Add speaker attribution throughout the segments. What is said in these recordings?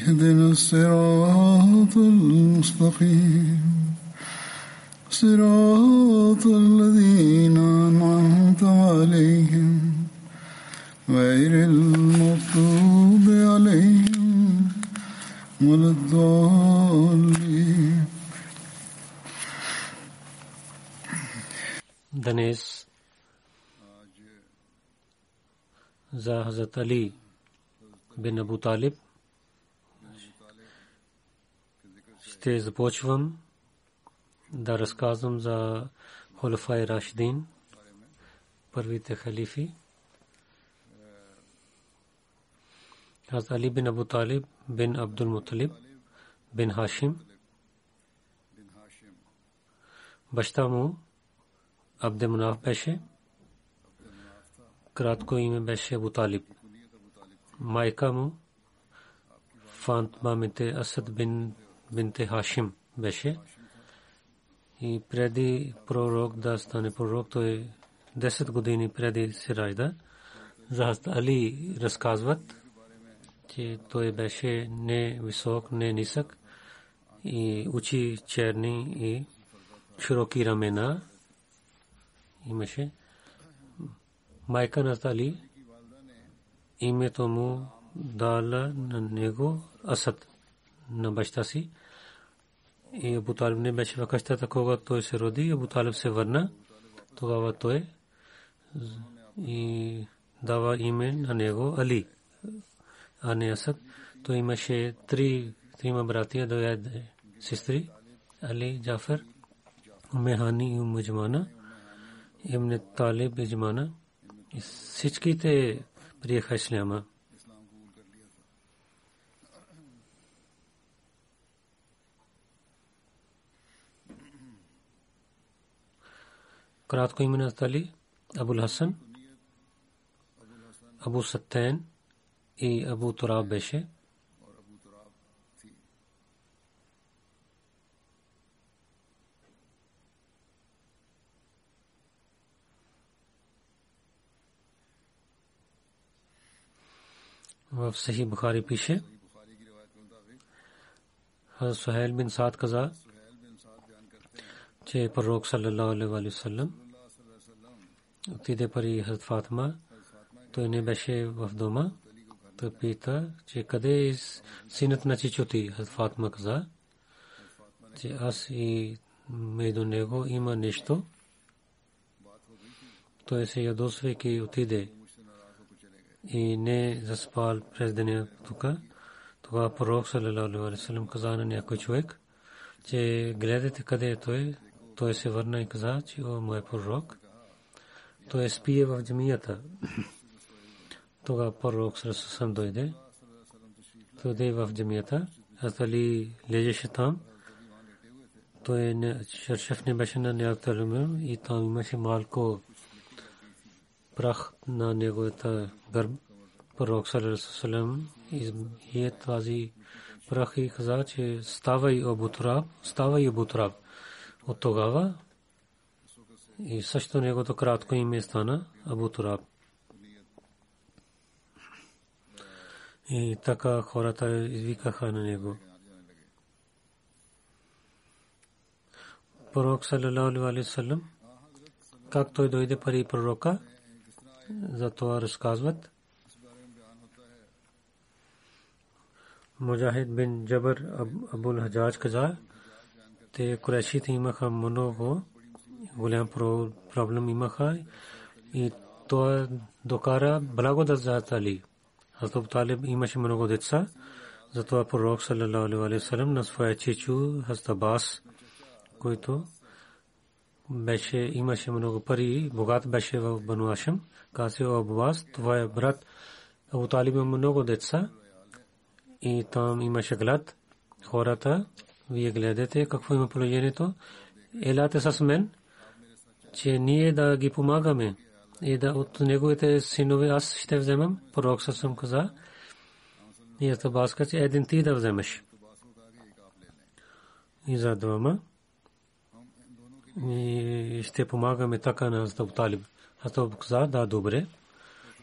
Speaker 1: اهدنا الصراط المستقيم صراط الذين أنعمت عليهم غير المغضوب عليهم ولا الضالين
Speaker 2: Днес за Хазрат Али бин Абу Талиб ще започвам да разказвам за Холифай Рашидин, първите халифи. Хазрат Али бин Абу Талиб бин Абдул Муталиб бин Хашим. Баща му Абде Мунаф беше. Кратко име беше Абу Талиб. Майка му Фантма минте Асад бин бинте Хашим беше. И преди пророк да стане пророк, той 10 години преди се ражда. За Али разказват, че той беше не висок, не нисък и учи черни и широки рамена имаше. Майка на Али името му дала на него Асад на баща си. И Абу Талиб не беше в къщата, когато той се роди. Абу Талиб се върна. Тогава той и дава име на него Али, а не Асад. Той имаше три, трима братия, две сестри, Али, Джафер, Умехани и Умуджмана. Ибн Талиб Иджмана и всичките приеха исляма. Кратко име на Тали, Абул Хасан, Абу Саттен и Абу Тураб беше. в Сахи Бухари пише Сухайл бин Саад каза, че пророк саллаллаху алейхи ва саллям отиде при Хазрат Фатима, той не беше в дома. Той пита, че къде е синът на чичоти? Хазрат Фатима каза, че аз и между него има нещо. Той се ядосвайки отиде и не заспал през деня тук. Тогава пророк саллалаху алейхи каза на някой човек, че гледайте къде е той. Той се върна и каза, че о, мой пророк. Той спие в джамията. Тогава пророк саллалаху дойде. Той дойде в джамията. Аз дали лежеше там. Той шершеф не беше на някакъв и там имаше малко прах на неговата гърб. Пророк саллалаху и е тази прах и каза, че става и обутраб, става и обутраб. От тогава سستویگو تو کرات کو ابو ترابی بن جبر ابو الحج قزا قریشی تیما خان منوگو голям проблем имаха и той докара благодат за Али. Хазрат Талиб имаше много деца, затова пророк саллалаху алейхи васалам на своя чичу Хазрат Абас, който беше, имаше много пари, богат беше в Бануашем, каза о Абас, твоя брат Абу Талиб има много деца и че ние да ги помагаме и да от неговите синове аз ще вземам. Пророк съм каза, и Атабас каза, един ти да вземеш. И за двама. И ще помагаме така на Азтаб Талиб. Азтаб каза, да, добре.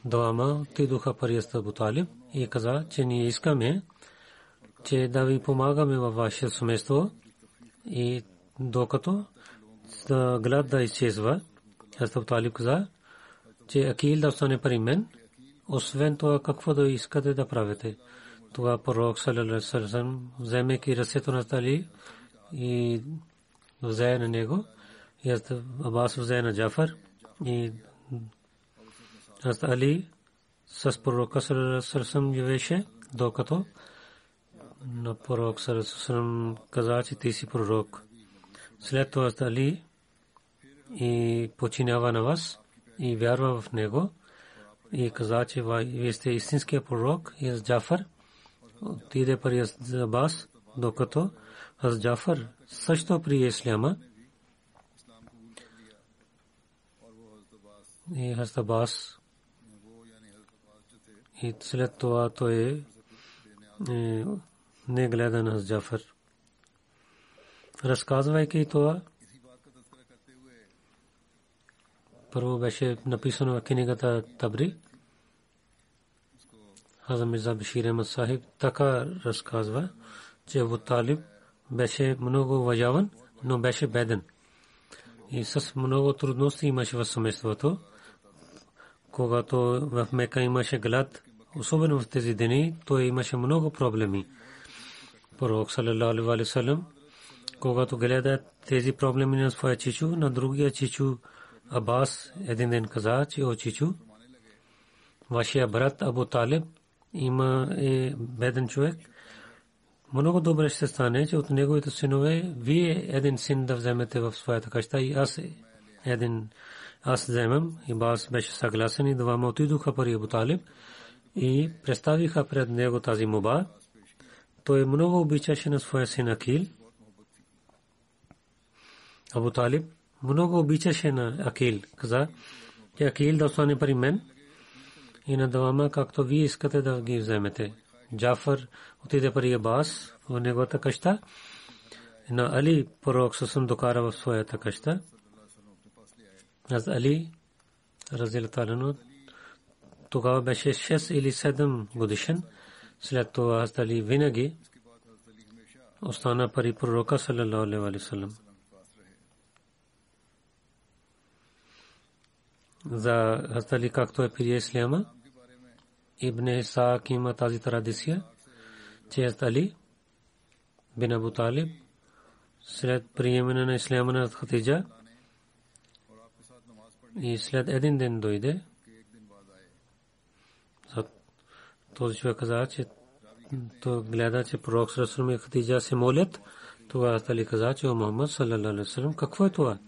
Speaker 2: Двама отидоха при Азтаб Талиб и каза, че ние искаме, че да ви помагаме във ваше семейство и докато да глад да изчезва. Хазрат Талиб каза, че Акил да остане при мен, освен това какво да искате да правите. Това пророк Салалесърсън, вземайки ръцето на Тали и взе на него, и Абас взе на Джафар и Хазрат Али с пророка Салалесърсън живеше, докато на пророк Салалесърсън каза, че ти си пророк. След това Али и починява на вас и вярва в него и каза, че вие сте истинския пророк и с Джафар отиде при Абас, докато аз Джафар също при Исляма и Хазрат Абас и след това той е, не гледа на Джафар. Разказвайки това, първо беше написано в книгата Табри. Хазам Мирза Башир Ахмад Сахиб така разказва, че Абу Талиб беше много уважаван, но беше беден. И с много трудности имаше в семейството. Когато в Мека имаше глад, особено в тези дни, той имаше много проблеми. Пророк саллалаху Абас един ден каза, че о вашия брат Абу Талиб има е беден човек. Много добре ще стане, че от неговите синове вие един син да вземете в своята къща и аз един аз вземам и Бас беше съгласен и двама отидоха при Абу Талиб и представиха пред него тази моба. Той много обичаше на своя син Акил. Абу Талиб много обичаше на Акил. Каза, че Акил да остане при мен и на двама, както вие искате да ги вземете. Джафар отиде при Абас в неговата къща. На Али пророк съсъм докара в своята къща. Аз Али разделталено тогава беше 6 или 7 годишен. След това аз Али винаги остана при пророка саллалаху алейхи ва саллям. За Хастали както е при Исляма. Ибн Исаак има тази традиция, че Али бин Абу Талиб след приемане на Исляма на Хатиджа и след един ден дойде. Този човек каза, че то гледа, че пророк Сърсърм и Хатиджа се молят. Тогава Али каза, че о Мухаммад саллалаху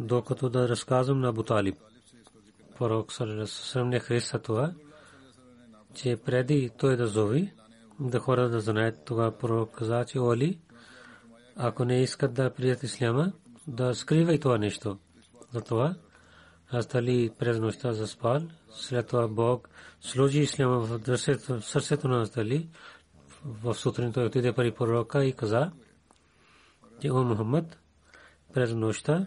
Speaker 2: докато да разказвам на Абу Талиб. Пророк Салесалам не хареса това, че преди той да зови, да хора да знаят това пророк каза, че Оли, ако не искат да прият исляма, да скривай това нещо. Затова аз дали през нощта заспал, след това Бог сложи исляма в сърцето на Астали, в сутрин той отиде при пророка и каза, че о Мухаммад, през нощта,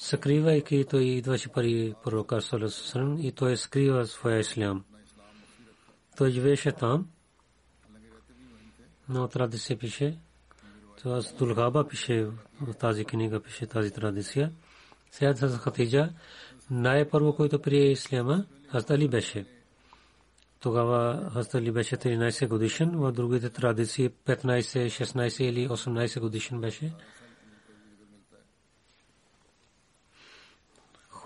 Speaker 2: каза, че да свидетелстваш, че няма Бог освен Аллах, той е един. Няма равен с него и лати уза да отказваш и да не правиш равен с Бога. Аз Али така прави и той е при Исляма. Аз Али имаше страх от Абу Талиб, съкривайки той идваше при пророка Салесалам и той скрива своя Ислям. Той живееше там, но традиция пише, това Дулгаба пише в тази книга, пише тази традиция. Сега с Хатиджа най-първо, който прие Исляма, Хаздали беше. Тогава Хаздали беше 13 годишен, в другите традиции 15, 16 или 18 годишен беше.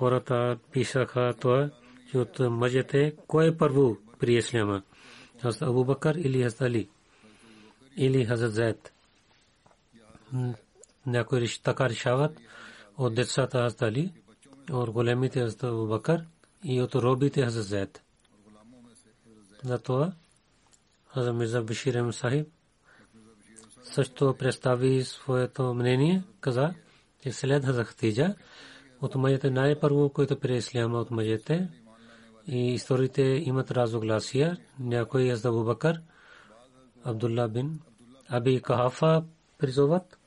Speaker 2: хората писаха това, че от мъжете кой е първо при исляма? Хазрат Абу Бакър или Хазрат Али? Или Хазрат Заед? Някои така решават от децата Хазрат Али, от големите Хазрат Абу Бакър и от робите Хазрат Заед. Затова Хазрат Мирза Беширем Сахиб също представи своето мнение, каза, че след Хазрат Хатиджа, от мъжете най-първо, който прие исляма от мъжете и историите имат разогласия. Някой Хазрат Абу Бакър, Абдулла бин Аби Кахафа призоват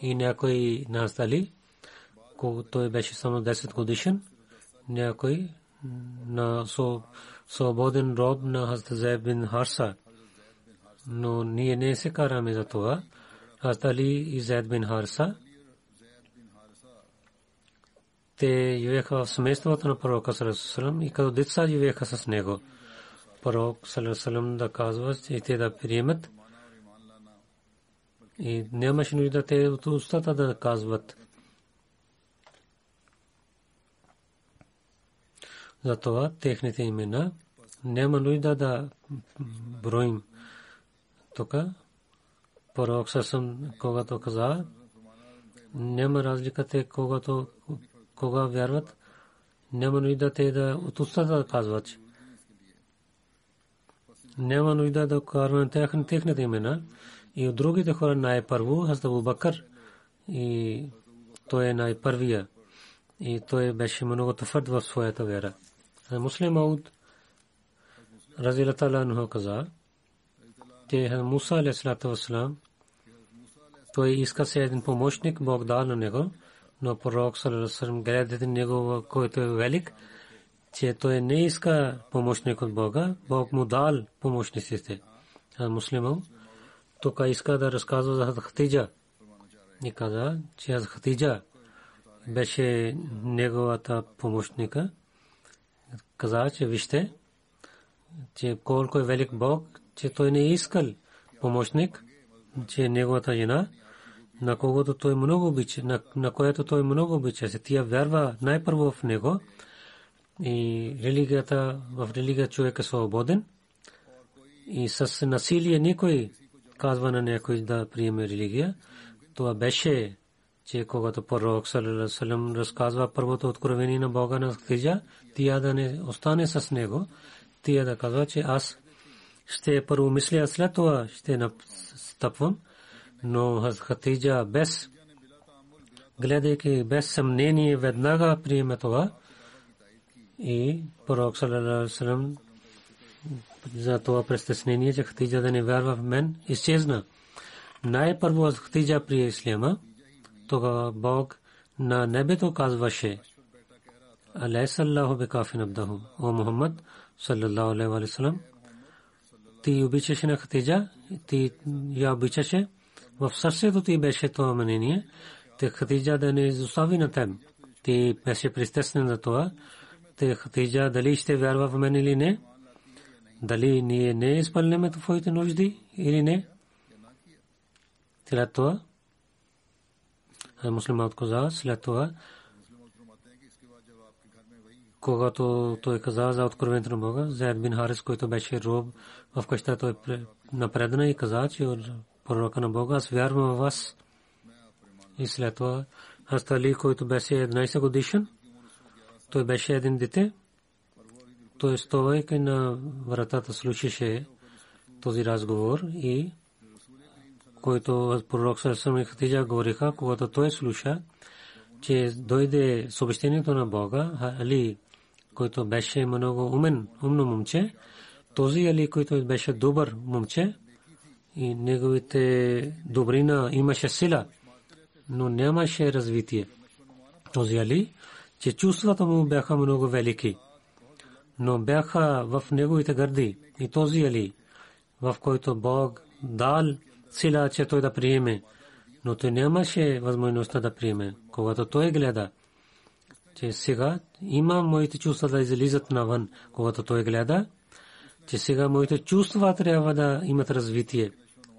Speaker 2: и някой Назали той беше само 10 годишен, някой на свободен роб на Хазрат Зайб бин Харса. Но ние не се караме за това. Хазрат Али и Зайд бин Харса те живееха в семейството на пророка Салесалам и като деца живееха с него. Пророк Салесалам да казва, че те да приемат и нямаше нужда те от устата да казват. Затова техните имена няма нужда да броим. Тук пророк съм, когато каза, няма разлика когато кога вярват, няма нужда те да от устата да казват. Няма нужда да карваме техните имена и от другите хора най-първо Хазда Бакър и той е най-първия и той беше много твърд в своята вера. Муслим Ауд Разилата Анху каза, че Муса алейхиссалату вассалам той иска се един помощник, Бог дал на него, но пророк саллаллаху гледа него, който е велик, че той не иска помощник от Бога, Бог му дал помощниците. А муслимът тук иска да разказва за Хатиджа. И каза, че Хатиджа беше неговата помощника каза, че вижте, че колко е велик Бог, че той не е искал помощник, че неговата жена, на когото той много обича, на, на което той много обича, се тя вярва най-първо в него и религията, в религия човек е свободен и с насилие никой казва на някой да приеме религия. Това беше че когато пророк саллалаху разказва първото откровение на Бога на Хатиджа, тя да не остане с него, тя да казва, че аз ще първо мисля, след това ще настъпвам, но Хатиджа без гледайки без съмнение веднага приеме това и пророк саллалаху за това престъснение, че Хатиджа да не вярва в мен, изчезна. Най-първо Хатиджа прие Ислама, тогава Бог на небето казваше Алейсаллаху бекафин абдаху. О Мухаммад, саллаллаху алейhi ва салlam, ти обичаше на Хатиджа, ти я обичаше, в сърцето ти беше това мнение, те Хатиджа да не изостави на теб. Ти беше пристеснен за това, те Хатиджа дали ще вярва в мен или не, дали ние не изпълняме твоите нужди или не. След това муслимат каза след това когато той каза за откровението на Бога, Зайд бин Харис, който беше роб в къща, той напредна и каза, че пророка на Бога, аз вярвам в вас. И след това Хастали, който беше 11 годишен, той беше един дете. Той стовайки на вратата слушаше този разговор и който пророк Сърсъм и Хатиджа говориха, когато той слуша, че дойде съобщението на Бога, Али, който беше много умен, умно момче, този Али, който беше добър момче, и неговите добрина имаше сила, но нямаше развитие. Този Али, че чувствата му бяха много велики, но бяха в неговите гърди. И този Али, в който Бог дал сила, че той да приеме, но той нямаше възможността да приеме. Когато той гледа, че сега има моите чувства да излизат навън, когато той гледа, че сега моите чувства трябва да имат развитие.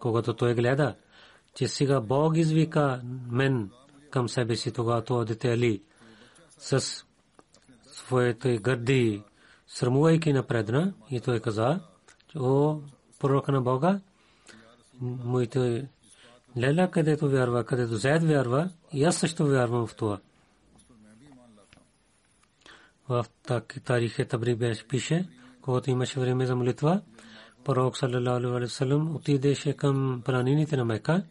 Speaker 2: Когато той гледа, че сега Бог извика мен към себе си, когато дете ли с своите гърди, срамувайки напредна, и той каза, о, пророка на Бога, моите Леля, където вярва, където Зайд вярва, и аз също вярвам в това. В тарихе Табри пише, когато имаше време за молитва, пророк саллалаху алейхи васалам отидеше към планините на Мека.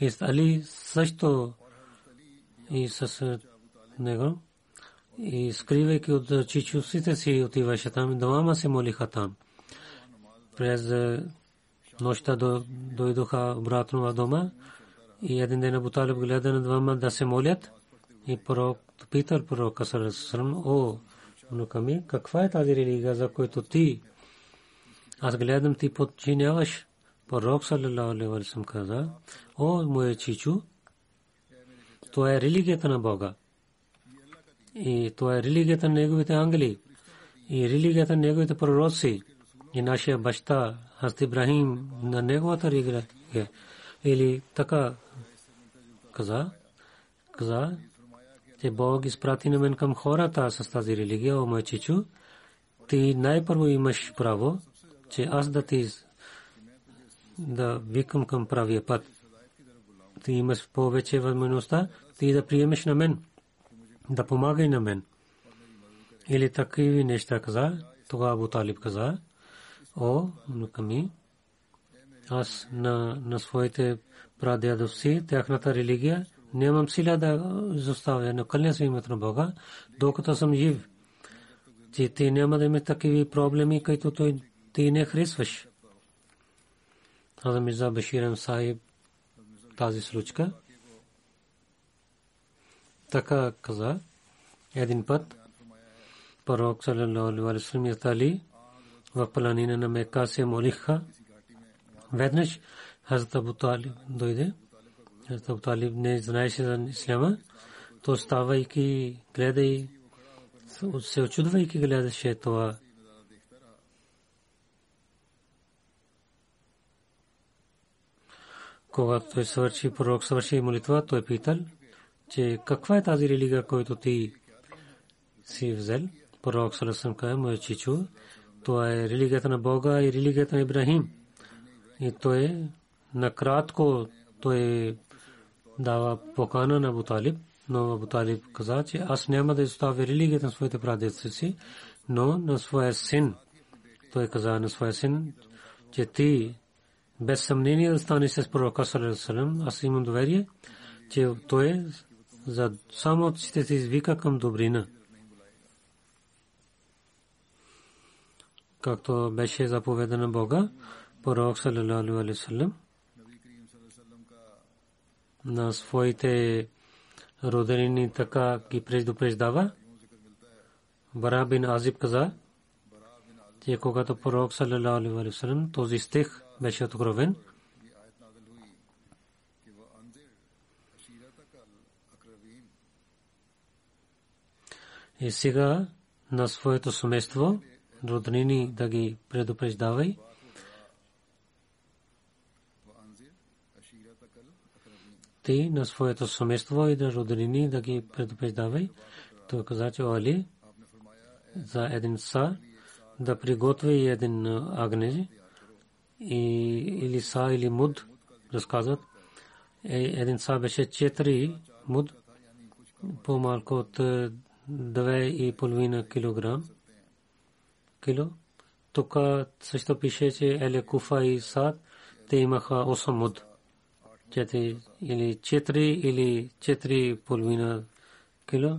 Speaker 2: И Али също и с него и скривайки от чичусите си отиваше там, двама се молиха там. През нощта дойдоха обратно в дома и един ден Абу гледа на двама да се молят и пророк питал пророка Сарасарам, о, внука ми, каква е тази религия, за която ти аз гледам ти подчиняваш. Пророк саллалаху алейхи васалам каза, о, мое чичу, това е религията на Бога. И това е религията на неговите ангели. И религията на неговите пророци. И нашия баща, Хазд Ибрахим, на неговата религия. Или така каза, каза, че Бог изпрати на мен към хората с тази религия, о мой чичу, ти най-първо имаш право, че аз да ти да викам към правия път. Ти имаш повече възможността, ти да приемеш на мен, да помагай на мен. Или такива неща каза, тогава Абу Талиб каза, о, внука ми, аз на, на своите прадядовци, тяхната религия, нямам сила да заставя, но кълня се името на Бога, докато съм жив. Че ти няма да имаш такива проблеми, които той ти не харесваш. Хаза Мирза Баширен Саиб тази случка. Така каза един път пророк ва саллям ятали в планина на Мека се молиха. Веднъж Хазрат Абу дойде. Хазрат Абу не знаеше за исляма. То ставайки, гледай, се очудвайки гледаше това когато той свърши, пророк свърши молитва, той питал, че каква е тази религия, която ти си взел. Пророк Саласам каза, мое чичо, това е религията на Бога и религията на Ибрахим. И той е накратко той дава покана на Буталиб, но Буталиб каза, че аз няма да изоставя религията на своите прадедци си, но на своя син. Той каза на своя син, че ти без съмнение да стане с пророка Салерасалам. Аз имам доверие, че той за само ще се извика към добрина. Както беше заповедано Бога, пророк Салалалу Алейхи на своите родени така ги предупреждава. Бара бин Азиб каза, че когато пророк Салалалу Алейхи този стих беше откровен. И сега на своето семейство, роднини да ги предупреждавай. Ти на своето семейство и на роднини да ги предупреждавай. Той каза, че Али за един са да приготви един агнези или са или муд разказват. Е, един са беше 4 муд, по-малко от 2,5 килограм. Кило. Тук също пише, че Еле Куфа и Сад, те имаха 8 муд. 4 или 4 или 4,5 кило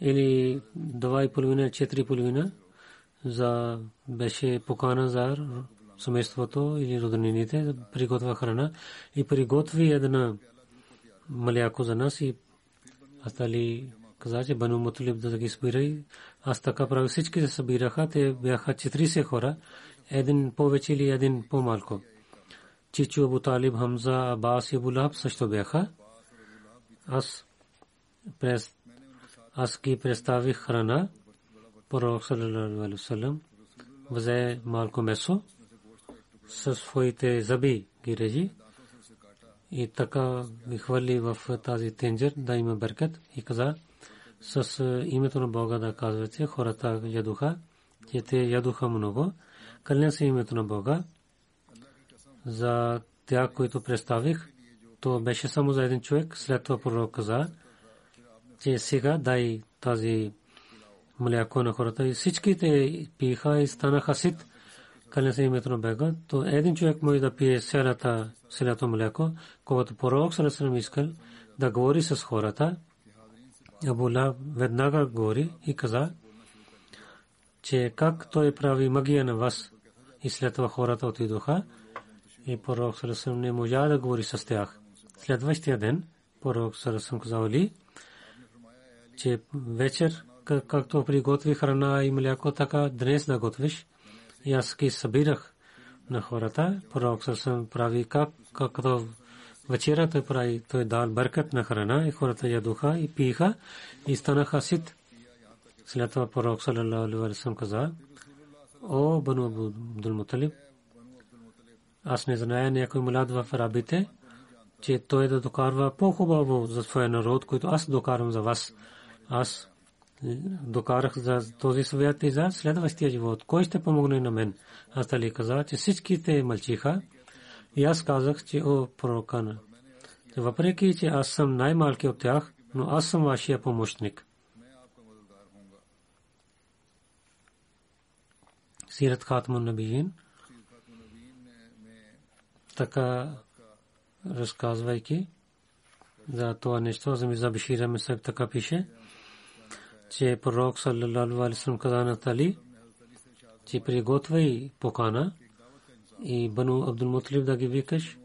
Speaker 2: или 2,5-4,5 за беше покана за семейството или роднините приготвя храна и приготви една маляко за нас и аз дали каза, че Бану Муталиб да ги събира аз така прави всички се събираха, те бяха 40 хора, един повече или един по-малко. Чичу Абу Талиб, Хамза, Абас и Абу също бяха. Аз през аз ги представих храна. Пророк саллалаху алейхи васалам взе малко месо със своите зъби ги режи и така ги хвърли в тази тенджер да има беркет и каза с името на Бога да казвате хората ядуха, че те ядуха много. Кълня се името на Бога за тях, които представих. То беше само за един човек. След това пророк каза, че сега дай тази мляко на хората и всичките пиха и станаха сит. Кален се името на бега, то един човек може да пие селата, селято мляко, когато пророк Салесалам искал да говори с хората. Абула веднага говори и каза, че как той прави магия на вас. И след това хората отидоха и пророк Салесалам не можа да говори с тях. Следващия ден пророк Салесалам казал ли, че вечер, както приготви храна и мляко, така днес да готвиш. И аз ги събирах на хората. Пророк съм прави как, както вечера той прави, той дал бъркат на храна и хората ядуха и пиха и станаха сит. След това пророк каза, о, Бану Абдул аз не зная някой млад в че той да докарва за своя народ, който аз за вас. Аз докарах за този свят и за следващия живот. Кой ще помогне на мен? Аз дали каза, че всичките мълчиха. И аз казах, че о пророкана. Въпреки, че аз съм най-малки от тях, но аз съм вашия помощник. Сират Хатман Набиин така разказвайки за това нещо, за Миза Бишира Месак така пише – че пророк саллалаху алейхи вассалам каза на Тали, че приготвяй покана. И Бану Абдул Мутлиб да ги викаш.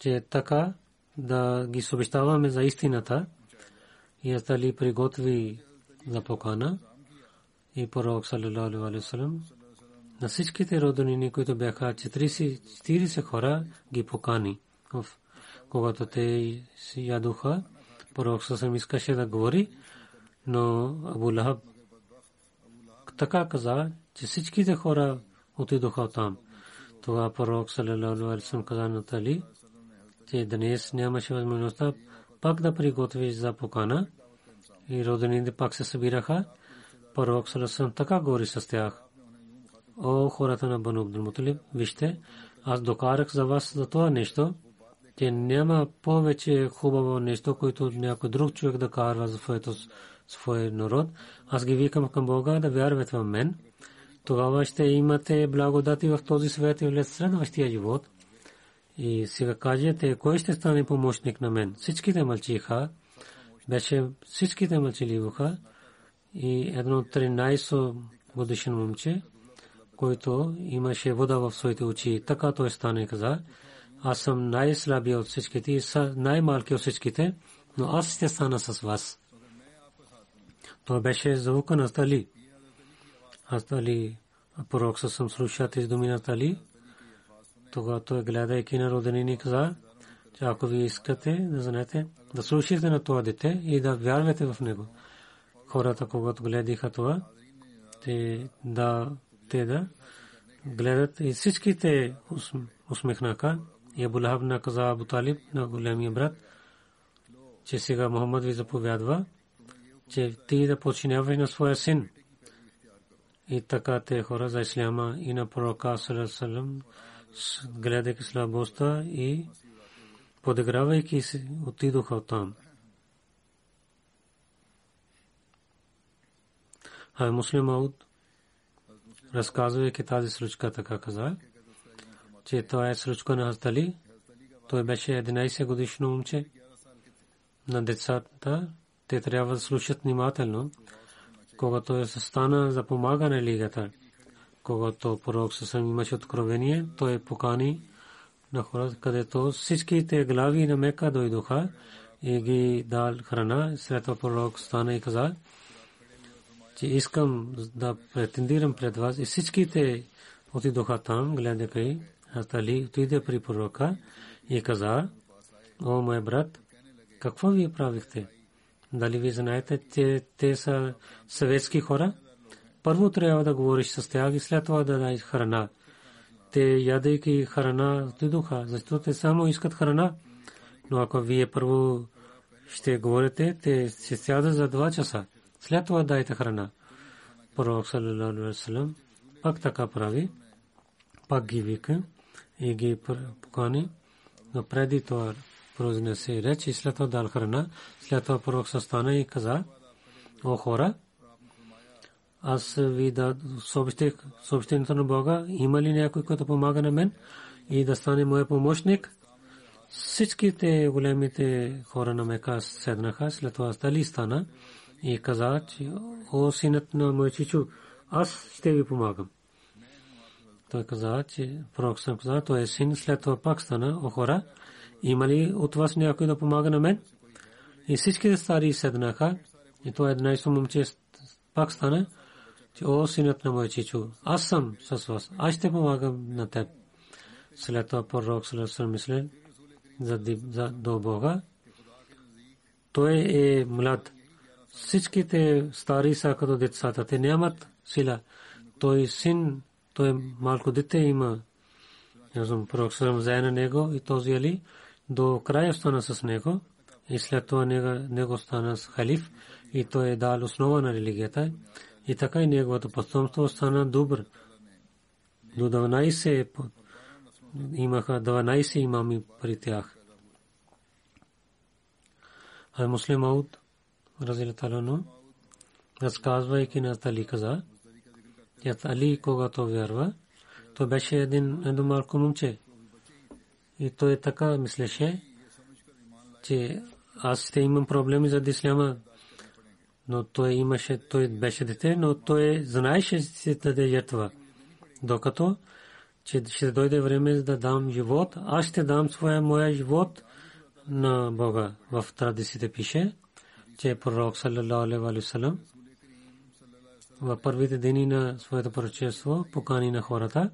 Speaker 2: че така да ги съобщаваме за истината. И аз дали приготви за покана. И пророк саллалаху алейхи вассалам на всичките роднини, които бяха 40 хора, ги покани в когато те си ядоха, пророк съвсем искаше да говори, но Абу Лахаб така каза, че всичките хора отидоха там. Това пророк салалаху алейхи каза на Тали, че днес нямаше възможността пак да приготви за покана и родените пак се събираха. Пророк салалаху така говори с тях. О, хората на Бану Абдул вижте, аз докарах за вас за това нещо, че няма повече хубаво нещо, което някой друг човек да карва за своето свой народ. Аз ги викам към Бога да вярват в мен. Тогава ще имате благодати в този свет и в следващия живот. И сега кажете, кой ще стане помощник на мен? Всичките мълчиха, беше всичките мълчаливоха и едно 13 годишен момче, който имаше вода в своите очи. Така той стане каза аз съм най-слабия от всичките и най-малки от всичките, но аз ще стана с вас. Това беше звука на Тали. Аз Тали, пророк съм слушал тези думи на Тали. Тогава той гледайки на роденини каза, че ако ви искате да знаете, да слушате на това дете и да вярвате в него. Хората, когато гледаха това, те да, те да гледат и всичките усмихнаха и Абу Лахаб на Абу Талиб на големия брат, че сега Мухаммад ви заповядва, че ти да починяваш на своя син. И така те хора за исляма и на пророка Салам гледайки слабостта и подигравайки се отидоха там. А муслим Ауд разказвайки тази случка така каза, че това е случка на Хаздали. Той беше 11 годишно момче. На децата те трябва да слушат внимателно, когато е стана за помагане лигата. Когато пророк съвсем имаше откровение, той покани на хората, където всичките глави на Мека дойдоха и ги дал храна. След това пророк стана и каза, че искам да претендирам пред вас и всичките отидоха там, гледаха и Али отиде при пророка и каза, о, мой брат, какво вие правихте? Дали ви знаете, че те са съветски хора? Първо трябва да говориш с тях и след това да дай храна. Те ядейки храна отидоха, защото те само искат храна. Но ако вие първо ще говорите, те ще сядат за два часа. След това дайте храна. Пророк саллалаху и ги покани. Но преди това произнесе реч и след това дал храна. След това пророк стана и каза, о хора, аз ви да съобщих съобщението на Бога, има ли някой, който помага на мен и да стане моя помощник? Всичките големите хора на Мека седнаха, след това стали стана и каза, че о синът на мой чичу, аз ще ви помагам. Той каза, че пророк съм каза, той е син, след това пак стана, о хора, има ли от вас някой да помага на мен? И всичките стари седнаха, и той една и момче пак стана, че о синът на мой чичу, аз съм с вас, аз ще помагам на теб. След това пророк съм мислен за, до Бога. Той е млад. Всичките стари са като децата. Те нямат сила. Той син, той малко дете има. Язум пророк съм на него и този Али до края остана с него. И след това него стана с халиф и той е дал основа на религията и така и неговото потомство стана добър. До 12 имаха 12 имами при тях. А муслим Ауд, разилаталано, разказвайки на Али каза, че Али, когато вярва, той беше един едно малко момче. И той така мислеше, че аз ще имам проблеми за исляма но той имаше, той беше дете, но той знаеше, се даде жертва. Докато, че ще дойде време да дам живот, аз ще дам своя моя живот на Бога. В традициите пише, че пророк саллалаху алейхи в първите дни на своето пророчество покани на хората,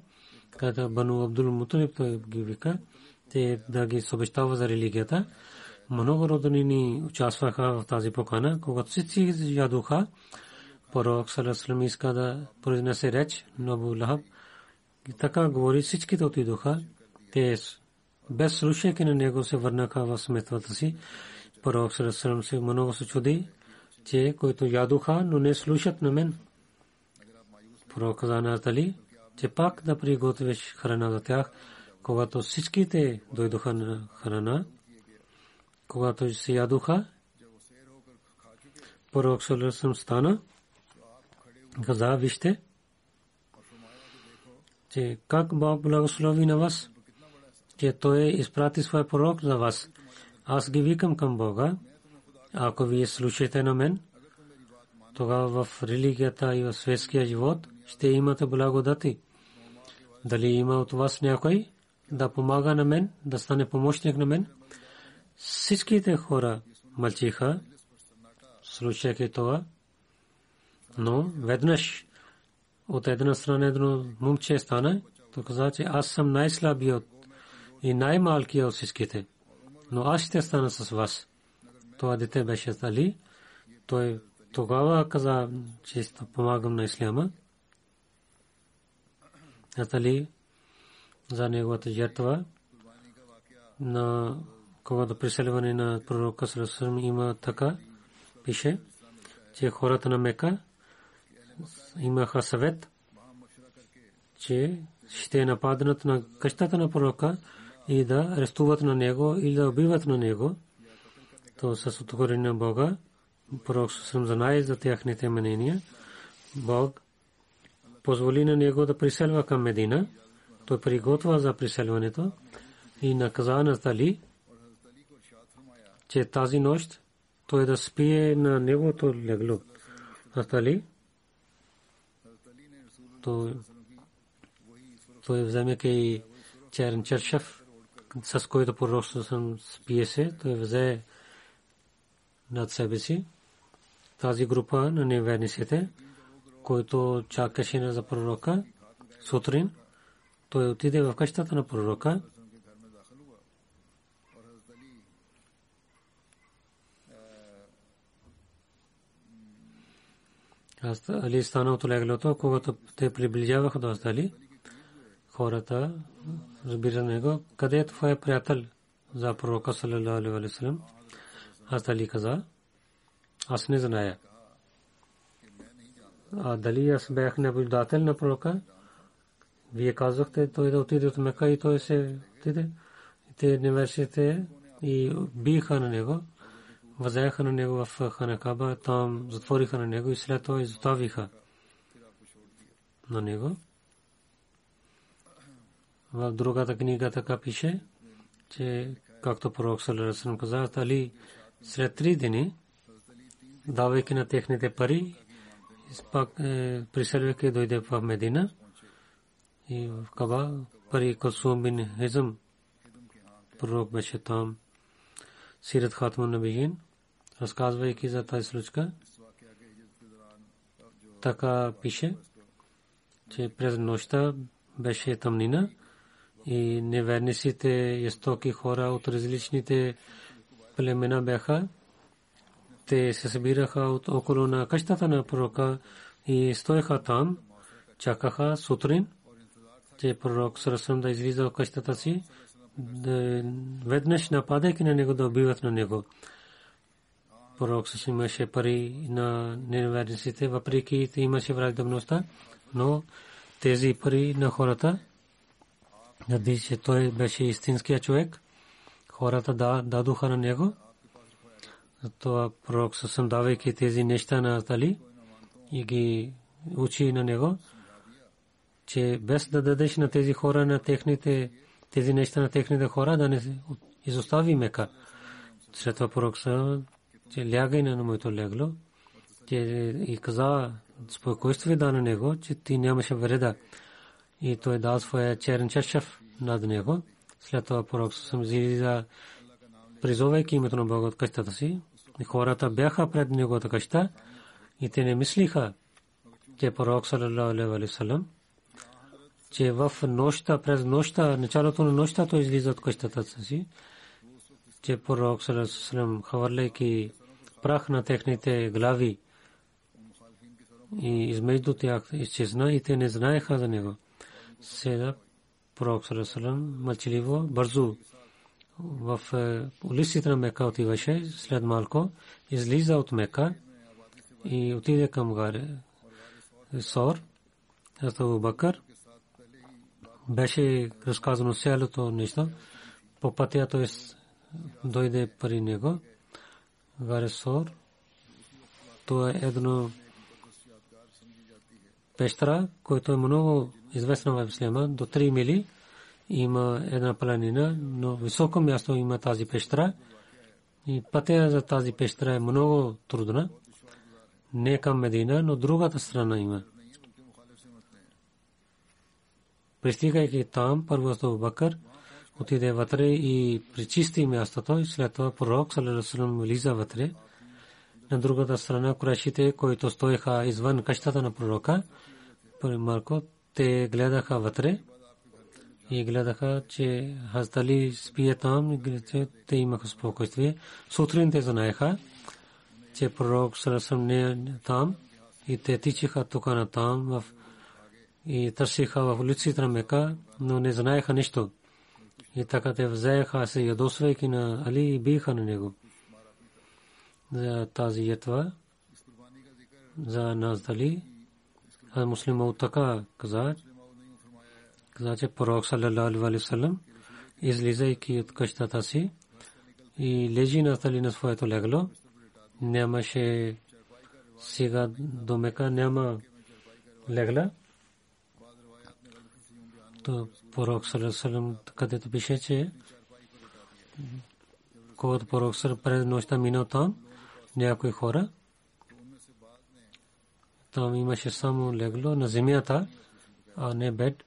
Speaker 2: като Бану Абдул Муталиб той ги вика, те да ги съобщава за религията. Много роднини участваха в тази покана. Когато всички ядоха, пророк Саласлам иска да произнесе реч на Абу така говори, всичките отидоха. Те без слушайки на него се върнаха в сметвата си. Пророк Саласлам се много се чуди, че които ядоха, но не слушат на мен. Пророк каза на Атали, че пак да приготвиш храна за тях, когато всичките дойдоха на храна когато се ядоха, пророк Салесъм стана, каза, вижте, че как Бог благослови на вас, че Той изпрати своя пророк за вас. Аз ги викам към Бога, ако вие слушате на мен, тогава в религията и в светския живот ще имате благодати. Дали има от вас някой да помага на мен, да стане помощник на мен? Всичките хора мълчиха, слушайки това, но веднъж от една страна едно момче стана, то каза, че аз съм най-слабият и най-малкият от всичките, но аз ще стана с вас. Това дете беше Али. Той тогава каза, че помагам на исляма. Натали за неговата жертва на когато преселване на пророка Сарасърм има така, пише, че хората на Мека имаха съвет, че ще нападнат на къщата на пророка и да арестуват на него или да убиват на него. То с отговорение на Бога, пророк Сарасърм знае за тяхните мнения. Бог позволи на него да приселва към Медина. Той приготва за приселването и наказа на Тали, че тази нощ той да спие на неговото легло. Тали, той вземе черен чершев, с който пророчество съм спие се, той взе над себе си тази група на неведниците който чакаше на за пророка сутрин. Той отиде в къщата на пророка. Аз Али стана от леглото, когато те приближаваха до Али, хората разбира него, къде това е приятел за пророка салалалаху салам. Аз каза, аз. А дали аз бях наблюдател на пророка? Вие казахте той да отиде от Мека и той се отиде. Те не вършите и биха на него. Възеха на него в Ханакаба, там затвориха на него и след това изотавиха на него. В другата книга така пише, че както пророк Салерасен каза, Али след три дни, давайки на техните пари, пак е, преселвайки дойде в Медина? И в Каба пари Косум бин Хизм пророк беше там. Сират Хатман Набиин разказвайки за тази случка. Така пише че през нощта беше тъмнина и неверниците и хора от различните племена бяха те се събираха от около на къщата на пророка и стоеха там, чакаха сутрин, че пророк Сарасам да излиза от къщата си, да веднъж нападайки на него, да убиват на него. Пророк Сарасам имаше пари на неведниците, въпреки имаше враждебността, но тези пари на хората, надали, че той беше истинския човек, хората дадоха на него – това пророк Сасам давайки тези неща на Али и ги учи на него, че без да дадеш на тези хора на техните, тези неща на техните хора, да не изостави мека. След това пророк Сасам, че лягай на моето легло, че и каза спокойствие да на него, че ти нямаше вреда. И той дал своя черен чашев над него. След това пророк Сасам зиза призовайки името на Бога от къщата си, Хората бяха пред неговата къща и те не мислиха, че пророк салалаху алейхи салам, че в нощта, през нощта, началото че пророк салалаху салам, хвърляйки прах глави и измежду тях изчезна и те не знаеха за него. Сега пророк салам мълчаливо, бързо в е, улиците на Мека отиваше след малко, излиза от Мека и отиде към гаре Сор, Хазрат Бакър. Беше разказано цялото нещо. По пътя той дойде при него. Гаре Сор. Това е едно пещера, което е много известно в Ислама, до 3 мили има една планина, но високо място има тази пещера. И пътя за тази пещера е много трудна. Не е към Медина, но другата страна има. Пристигайки там, първо Бакър отиде вътре и причисти мястото и след това пророк Салерасалам влиза вътре. На другата страна курашите, които стоеха извън къщата на пророка, Марко, те гледаха вътре и гледаха, че Хаздали спие там и те имаха спокойствие. Сутрин те знаеха, че пророк Сарасам не е там и те тичиха тук на там в и търсиха в улиците на Мека, но не знаеха нищо. И така те взеха се ядосвайки на Али и биха на него. За тази ятва, за нас дали, а муслим от така каза, каза, че пророк саллалаху алейхи васалам излизайки от къщата си и лежи на стали на своето легло, нямаше сега до Мека няма легла. То пророк саллалаху където пише, че когато пророк през нощта минал там, някои хора, там имаше само легло на земята, а не бед.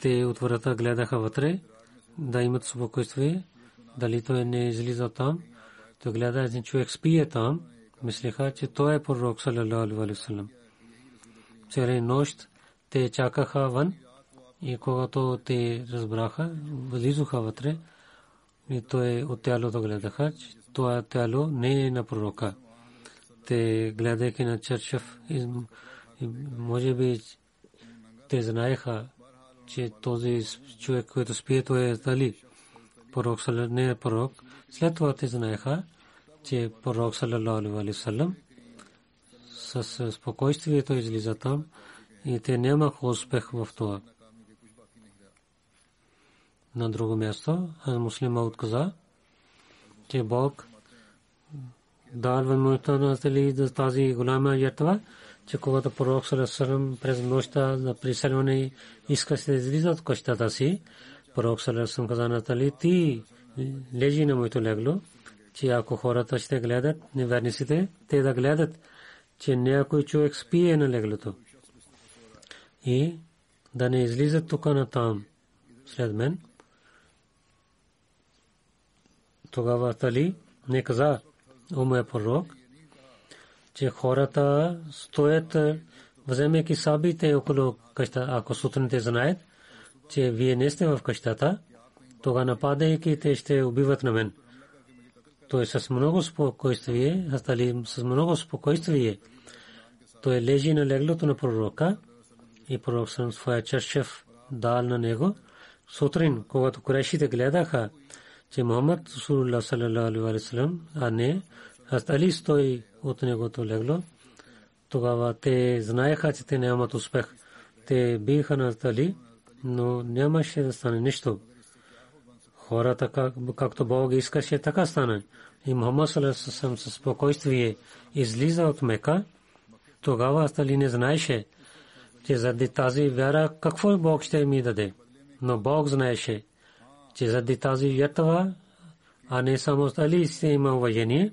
Speaker 2: Те от врата гледаха вътре, да имат спокойствие, дали той не излиза там. Той гледа един човек спие там, мислиха, че той е пророк, салалалаху алейхи. Цяла нощ те чакаха вън и когато те разбраха, влизаха вътре и той от тялото гледаха, че това тяло не е на пророка. Те гледайки на Черчев, може би те знаеха, че този човек, който спие, той е дали пророк, не е пророк. След това те знаеха, че пророк салалалаху алейхи васалам с спокойствието излиза там и те нямаха успех в това. На друго място, муслима отказа, че Бог дал възможността на тази голяма жертва, че когато пророк Салесалам през нощта за приселване иска се излиза от къщата си, пророк Салесалам каза на Тали, ти лежи на моето легло, че ако хората ще гледат, неверниците, те да гледат, че някой човек спие на леглото. И да не излизат тук на там след мен. Тогава Тали не каза, о моя пророк, че хората стоят, вземайки сабите около къща, ако сутринте знаят, че вие не сте в къщата, тога нападайки те ще убиват на мен. Той с много спокойствие, Хастали с много спокойствие, той лежи на леглото на пророка и пророк съм своя чершев дал на него. Сутрин, когато корешите гледаха, че алейхи васалам, а не Али стои от негото легло. Тогава те знаеха, че те нямат успех. Те биха на Али, но нямаше да стане нищо. Хората, както Бог искаше, така стана. И Мухаммад саллалаху със спокойствие излиза от Мека. Тогава Али не знаеше, че заради тази вяра какво Бог ще ми даде. Но Бог знаеше, че заради тази ятва, а не само Али ще има уважение,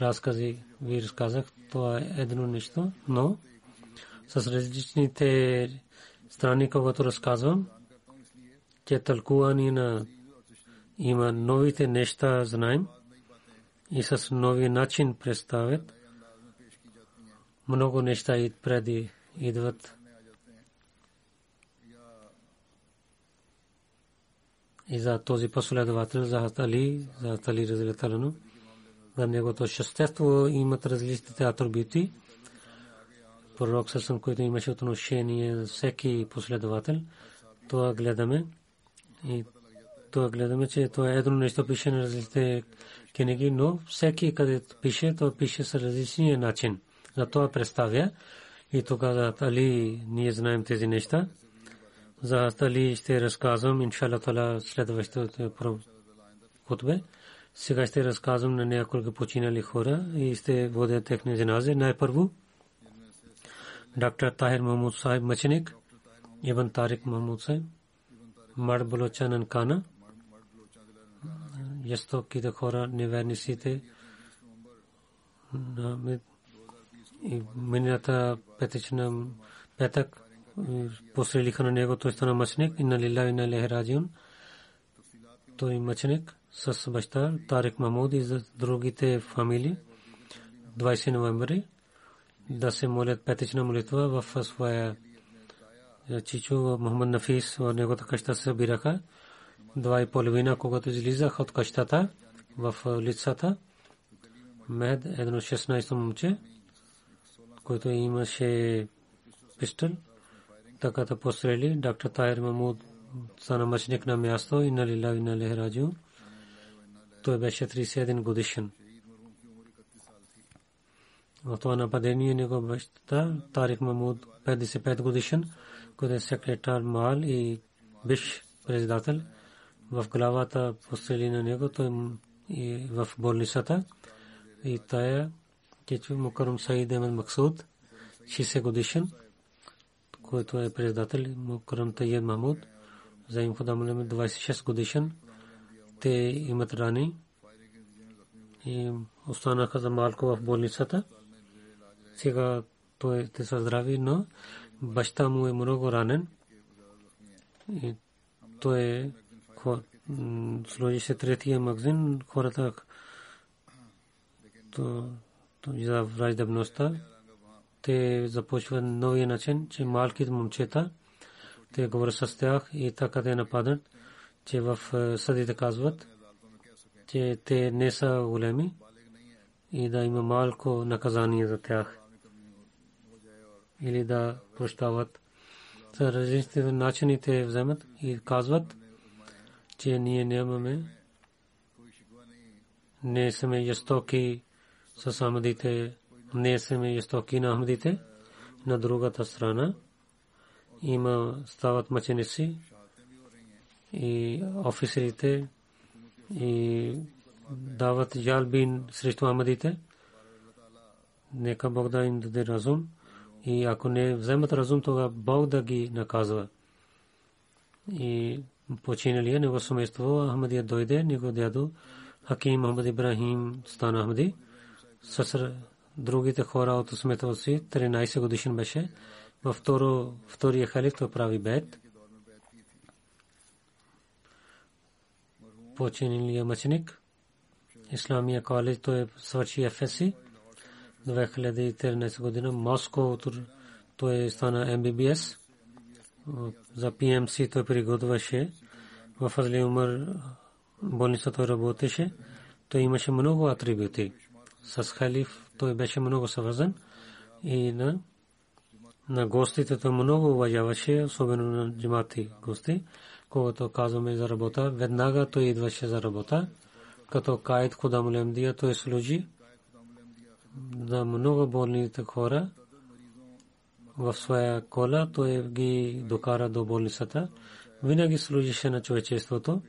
Speaker 2: разкази. Ви разказах, това е едно нещо, но с различните страни, когато разказвам, че тълкувани на има новите неща, знаем, и с нови начин представят. Много неща и преди идват и за този последовател за Али, за Али Разилаталано. За негото същество имат различните атрибути. Пророк Сасам, който имаше отношение за всеки последовател, това гледаме. И това гледаме, че това е едно нещо пише на различните книги, но всеки където пише, то пише с различния начин. За това представя. И тогава Али ние знаем тези неща. За Али ще разказвам, иншалла следващото хутбе. Сега ще разказвам на няколко починали хора и ще водя техни джаназе. Най-първо, доктор Тахир Махмуд Сахиб Мъченик, Ибн Тарик Махмуд Сахиб, Мар Балочан Анкана, жестоките хора, неверниците, и миналата петъчна петък посрелиха на него, той стана мъченик, и на лила и на лехраджиун. Той мъченик с баща Тарик Махмуд и за другите фамилии. 20 ноември да се молят петъчна молитва в своя чичо Мохамед Нафис в неговата къща се събираха. Два и половина, когато излизах от къщата в лицата. Мед, едно 16 момче, който имаше пистол. Така да пострели. Доктор Тайр Мамуд стана мъчник на място и на лила на лехраджио. Той беше 31 годишен. В това нападение него баща Тарик Мамуд 55 годишен, който е секретар Мал и биш председател. В главата пострели на него той и в болницата. И тая Кечу Мукарум Саид Емед Максуд 60 годишен, който е председател Мукарум Тайед Махмуд. За им подамалем 26 годишен. Те имат рани и останаха за малко в болницата. Сега той те са здрави, но баща му е много ранен. И той е сложи се третия магазин, хората то, то за враждебността те започват новия начин, че малките момчета те говорят с тях и така те нападат, че в съдите казват, че те не са големи и да има малко наказание за тях или да прощават. За различните начини те вземат и казват, че ние нямаме, не сме жестоки с Ахмадите, не сме жестоки на Ахмадите. На другата страна има стават мъченици и офисерите и дават жалбин срещу Ахмадите. Нека Бог да им даде разум и ако не вземат разум, тогава Бог да ги наказва. И починалия него семейство Ахмадия дойде, него дядо Хаким Мохамед Ибрахим стана Ахмади. С другите хора от семейството си, 13 годишен беше. Във втория халиф той прави бед. Починалия мъченик. Исламия коледж той свърши ФСИ. 2013 година Моско той стана МББС. За ПМС той приготвяше. В Фазли Умар болница той работеше. Той имаше много атрибути. С халиф той беше много съвързан и на на гостите той много уважаваше, особено на джимати гости. Когато казваме за работа, веднага той идваше за работа. Като кайт Худам Лемдия той служи на много болните хора в своя кола, той ги докара до болницата. Винаги служише на човечеството.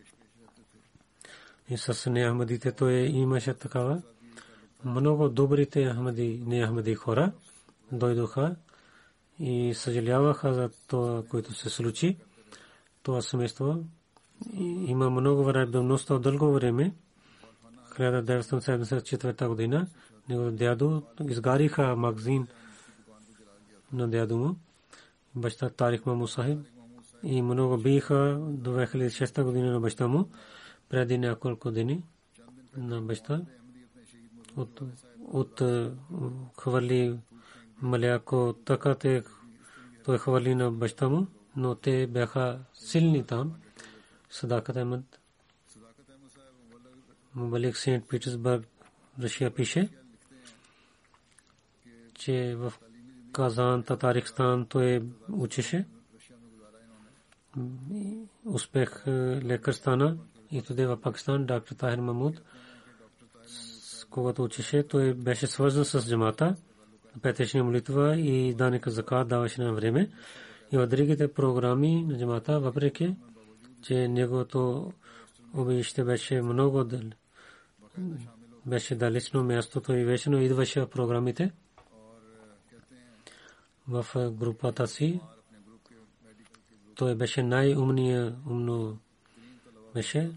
Speaker 2: И с неахмадите той имаше такава. Много добрите ахмади, неахмади хора дойдоха и съжаляваха за това, което се случи. Това семейство има много враждебност от дълго време. 1974 година него дядо изгариха магазин на дядо му, баща Тарик Маму Сахиб. И много биха до 2006 година на баща му, преди няколко дни на баща. От, от хвърли маляко, така те той хвърли на баща му, но те бяха силни там. Садакът Ахмед. Мубалик Сейнт Питерсбърг, Русия пише че в Казан, Татарикстан той учеше. Успех лекар стана и туде в Пакистан доктор Тахир Мамуд, когато учеше, той беше свързан с джамата, петъчна молитва и данък закат даваше на време. И в другите програми на джамата, въпреки, че неговото обище беше много дъл, беше далечно мястото и вечно идваше в програмите в групата си. Той беше най-умния, умно беше.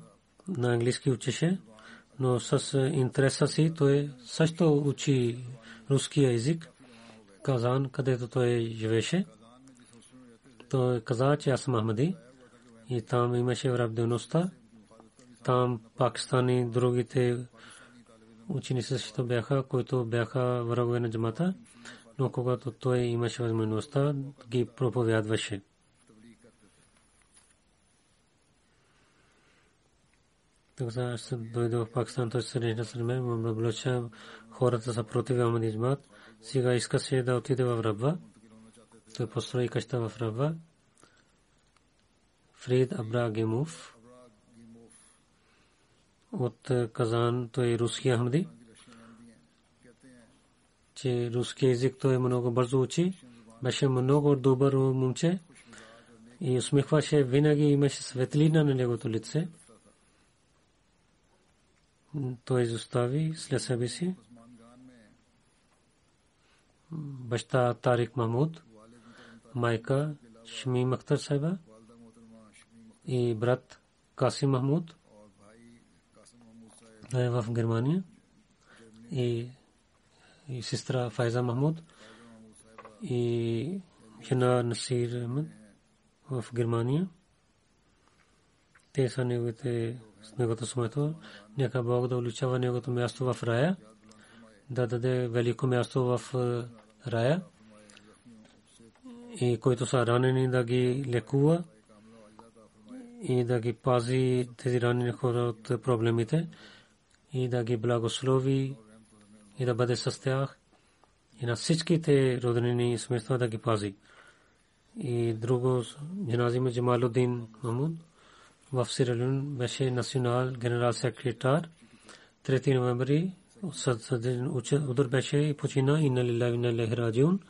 Speaker 2: На английски учеше, но с интереса си той също учи руския език. Казан, където той живеше. Той каза, че аз съм Ахмади и там имаше враждебността. Там пакистани, другите ученици също бяха, които бяха врагове на джамата, но когато той имаше възможността, ги проповядваше. Така аз дойде в Пакистан, той се срещна с мен, облача хората са против Амадиджмат. Сега искаше да отиде в Рабва. Той построи къща в Рабва. Фрид Абрагимов от Казан, той е руски Ахмади, че руски език той много бързо учи, беше много добър момче и усмихваше, винаги имаше светлина на неговото лице. Той изостави след себе си баща Тарик Махмуд, майка Шми Мактар Сайба и брат Касим Махмуд е в Германия и, и сестра Файза Махмуд и жена Насир Ахмед в Германия. Те са неговите с неговото смето. Нека Бог да уличава неговото място в рая, да даде велико място в рая и които са ранени да ги лекува и да ги пази тези ранени хора от проблемите и да ги благослови и да бъде с тях и на всичките роднини и семейства да ги пази. И друго, джаназима Джамалудин Махмуд в Сиралюн беше национал генерал секретар 3 ноември удар беше и почина и на лилави на лехраджун.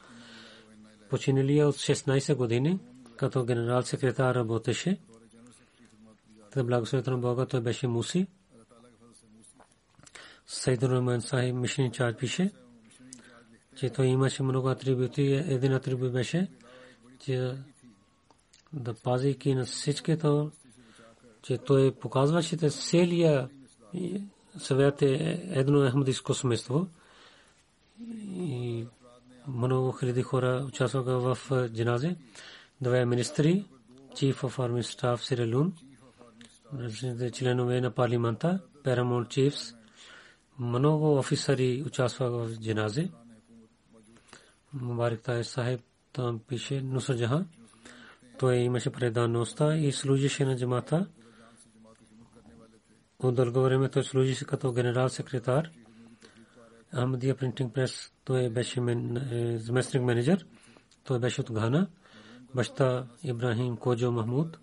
Speaker 2: Починалия от 16 години, като генерал секретар работеше. Та благословението на Бога той беше муси. Сайдур Рахман Сахиб Мишни Чар пише, че той имаше много атрибути. Един атрибут беше, че да пазейки на всичките, че той показваше целия съвет е едно ахмадиско семейство. И много хиляди хора участваха в джиназе. Две министри, Chief of Army Staff Sierra Leone, членове на парламента, Paramount Chiefs, много офисари участваха в джиназе. Мубарик Тай Сахиб там пише Нусра Джахан. Той имаше предаността и служише на джамата от дълго време той служише като генерал секретар. Ахмадия принтинг прес той беше е, заместник менеджер. Той беше от Гана. Баща Ибрахим Коджо Махмуд.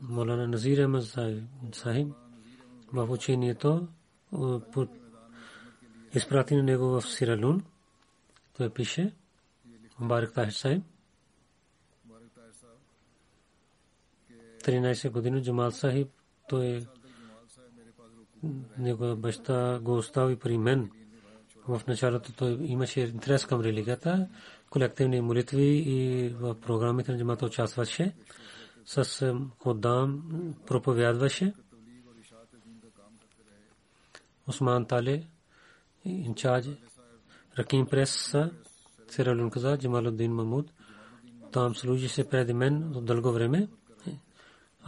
Speaker 2: Молана Назир Ахмад Сахиб в учението изпрати на него в Сиралун. Той пише Мубарак Тахир Сахиб. 13 години Джамал Сахиб той него баща го остави при мен. В началото той имаше интерес към религията, колективни молитви и в програмите на джамата участваше. С Ходам проповядваше. Осман Тале, инчарж, Раким Прес, Сиралун каза, Джамалуддин Мамуд. Там служи се преди мен дълго време.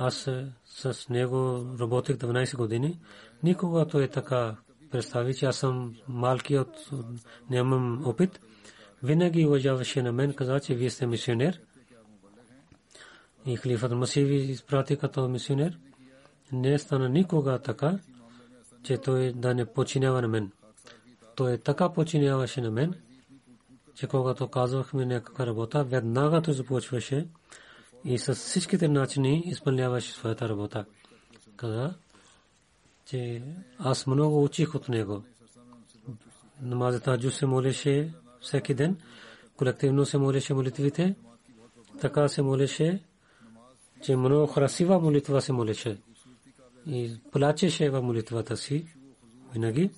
Speaker 2: Аз с него работих 12 години. Никога той е така представи, че аз съм малки от нямам опит. Винаги уважаваше на мен, каза, че вие сте мисионер. И халифът Масиви изпрати като мисионер. Не стана никога така, че той да не починява на мен. Той така починяваше на мен, че когато казвахме някаква работа, веднага той започваше и с всичките начини изпълняваше своята работа. Каза, че аз много учих от него. Намазът Аджу се молеше всеки ден, колективно се молеше молитвите, така се молеше, че много красива молитва се молеше. И плачеше в молитвата си винаги.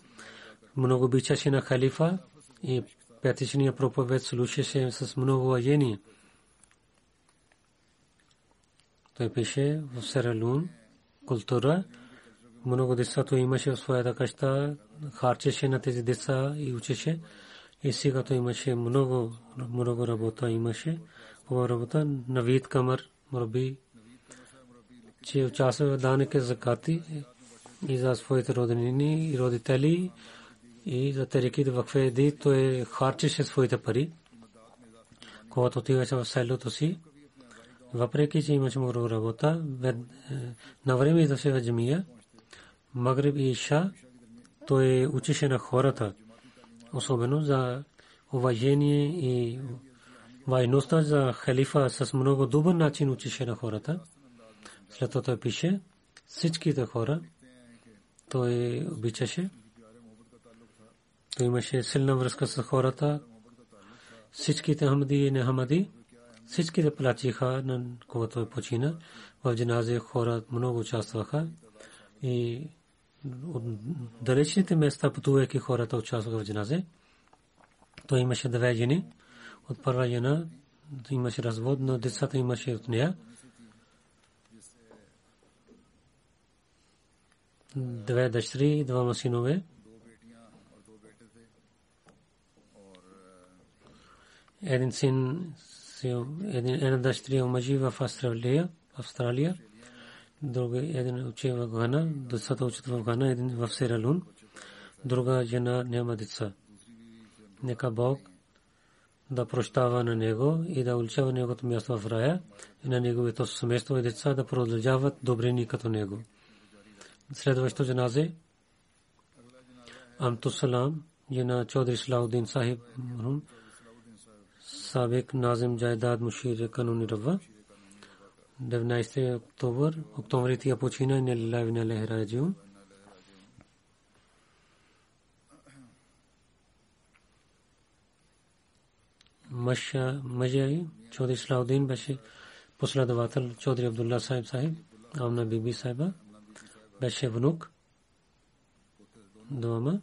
Speaker 2: Много обичаше на халифа и пятичния проповед слушаше с много уважение. Той пише в Сералун, култура, много деца той имаше в своята къща, харчеше на тези деца и учеше. И сега той имаше много, много работа, имаше хубава работа. Навид Камър, Мраби, че участва в данък закати и за своите роднини и родители и за териките в Кведи, той харчеше своите пари. Когато отиваше в селото си, въпреки че имаше много работа, на време идваше в джамия, Магриб и Иша, той учеше на хората, особено за уважение и важността за халифа с много добър начин учеше на хората. След това той пише, всичките хора, той обичаше. Той имаше силна връзка с хората. Всичките хамади и нехамади, всичките плачиха, на когато той почина. В джиназе хора много участваха. И от далечните места пътувайки хората участваха в джиназе. Той имаше две жени. От първа жена имаше развод, но децата имаше от нея. Две дъщери и двама синове. Един син, една дъщеря омъжи в Австралия. Друга един учи в Гана, децата учат в Гана, един в Сералун. Друга жена няма деца. Нека Бог да прощава на него и да уличава неговото място в рая и на неговото семейство и деца да продължават добрини като него. Следващото джаназе Амтусалам, жена Чодри Салаудин Сахиб Сабик Назим Джайдад Мушир Кануни Рава 19 октомври октомври тия почина и не лилави на лехраджиун мъжа Чодри Слаудин беше последовател Чодри Абдулла Сайб Сайб, Амна Биби Сайба, беше внук, двама,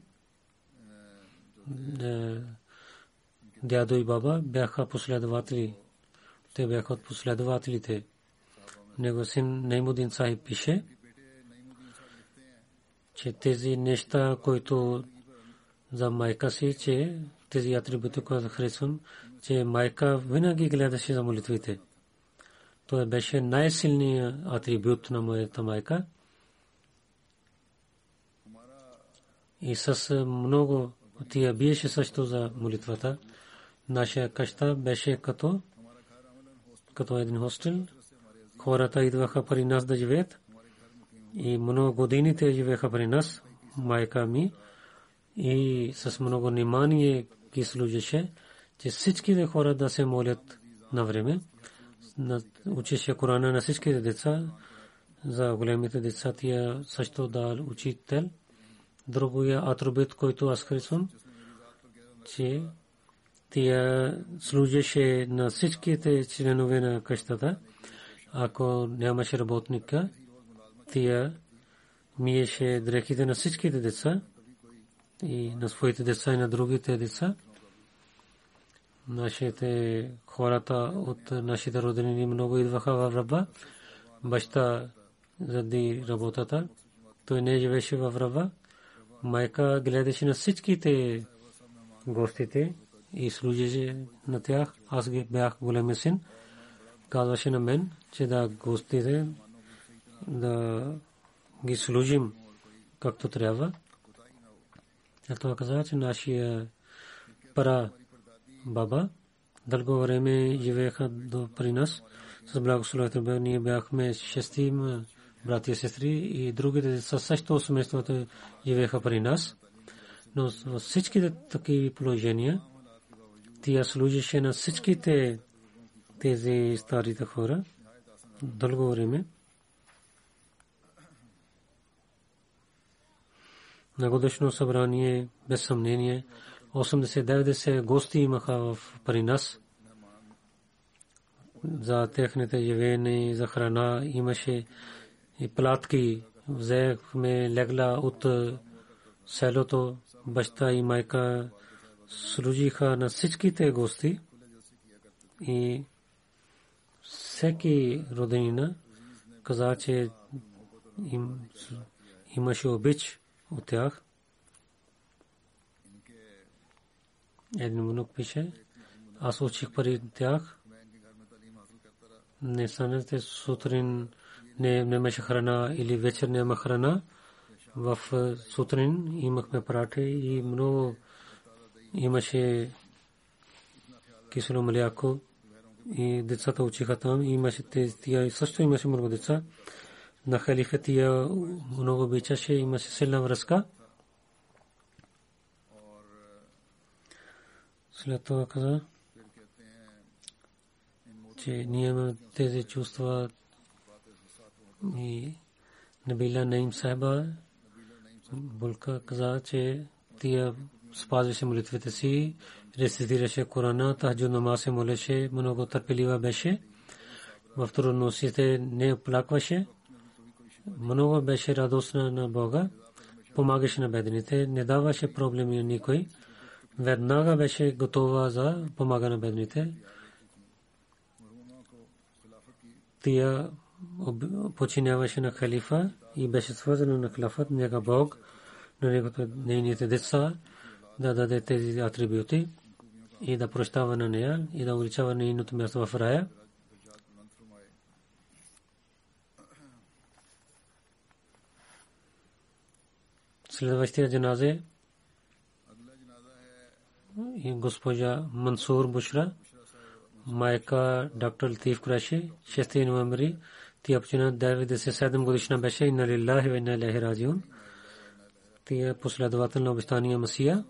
Speaker 2: дядо и баба бяха последователи. Те бяха от последователите. Него син Неймудин Сайб пише, че тези неща, които за майка си, че тези атрибути, които харесвам, че майка винаги гледаше за молитвите. Той беше най-силният атрибут на моята майка. И с много тия биеше също за молитвата. Наша къща беше като като един хостел. Хората идваха при нас да живеят. И много години те живееха при нас, майка ми. И с много внимание ги служеше че всичките хора да се молят на време. Учеше Корана на всичките деца, за големите деца тия също да учител. Другия атрибут, който аз харесвам, че тия служеше на всичките членове на къщата. Ако нямаше работника, тия миеше дрехите на всичките деца и на своите деца и на другите деца нашите хората от нашите роднини много идваха в Раба. Баща заради работата. Той не живеше в Раба. Майка гледаше на всичките гостите и служеше на тях. Аз ги бях големи син. Казваше на мен, че да гостите да ги служим както трябва. Това каза, че нашия пара баба. Дълго време живееха при нас. С благословението ние бяхме шестим брати и сестри и другите деца също семейството живееха при нас. Но всичките такива положения тя служеше на всичките тези старите хора дълго време. На годишно събрание без съмнение 80-90 гости имаха при нас. За техните живеене, за храна имаше и платки. Взехме легла от селото, баща и майка служиха на всичките гости и всеки роденина каза, че им, имаше обич от тях. Един внук пише, аз учих пари тях. Не станете сутрин не нямаше храна или вечер няма храна. В сутрин имахме парате и много имаше кисело мляко и децата учиха там. Имаше тия също имаше много деца. На халифа тия много обичаше, имаше силна връзка. След това каза, че ние имаме тези чувства и Набила Наим Сайба Булка каза, че тия спазваше молитвите си, рецитираше Корана, тахджуд намаз се молеше, много търпелива беше. В трудностите не оплакваше. Много беше радостна на Бога. Помагаше на бедните, не даваше проблеми на никой. Веднага беше готова за помага на бедните. Тия починяваше на халифа и беше свързана на халифът, нека Бог на негото нейните деца да даде тези атрибути и да прощава на нея и да увеличава нейното място в рая. Следващия джаназе и госпожа Мансур Бушра, майка доктор Латиф Кураши, 6 ноември тя почина 97 годишна беше и налилахи ва инна илайхи раджиун. Тя последовател на обещания Масия.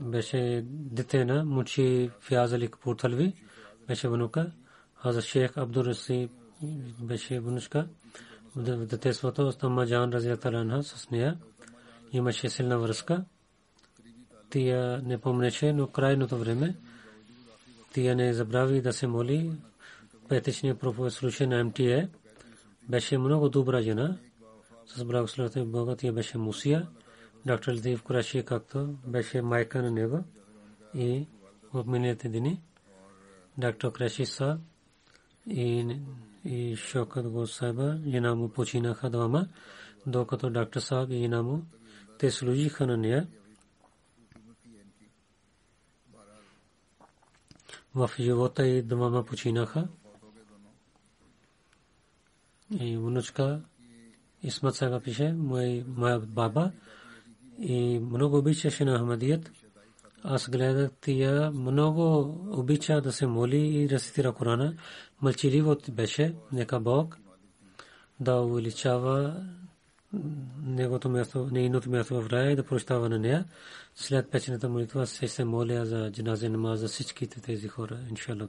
Speaker 2: Беше дете на мучи Фияз Али Капурталви, беше внука. Хаза Шейх Абдур Раси беше внучка. В детеството Стамма Джан Разия Таланха с нея имаше силна връзка. Тя не помнеше, но крайното време тя не забрави да се моли петичния професор на МТА беше много добра жена. С благословите Бога тя беше мусия. Доктор Латиф Кураши както беше майка на него и в миналите дни доктор Краши са и и Шокът го Сайба, жена му починаха двама, докато доктор Саб и жена му те служиха на нея. В живота и двама починаха и внучка Исмат Сайба пише, мой, моя баба и много обичаше на Ахмадият. Аз гледах тия много обича да се моли и рецитира Корана. Мълчаливо беше, нека Бог да увеличава негото място, нейното място в рая и да прощава на нея. След печената молитва се се моля за джаназе намаз за всичките тези хора, иншалла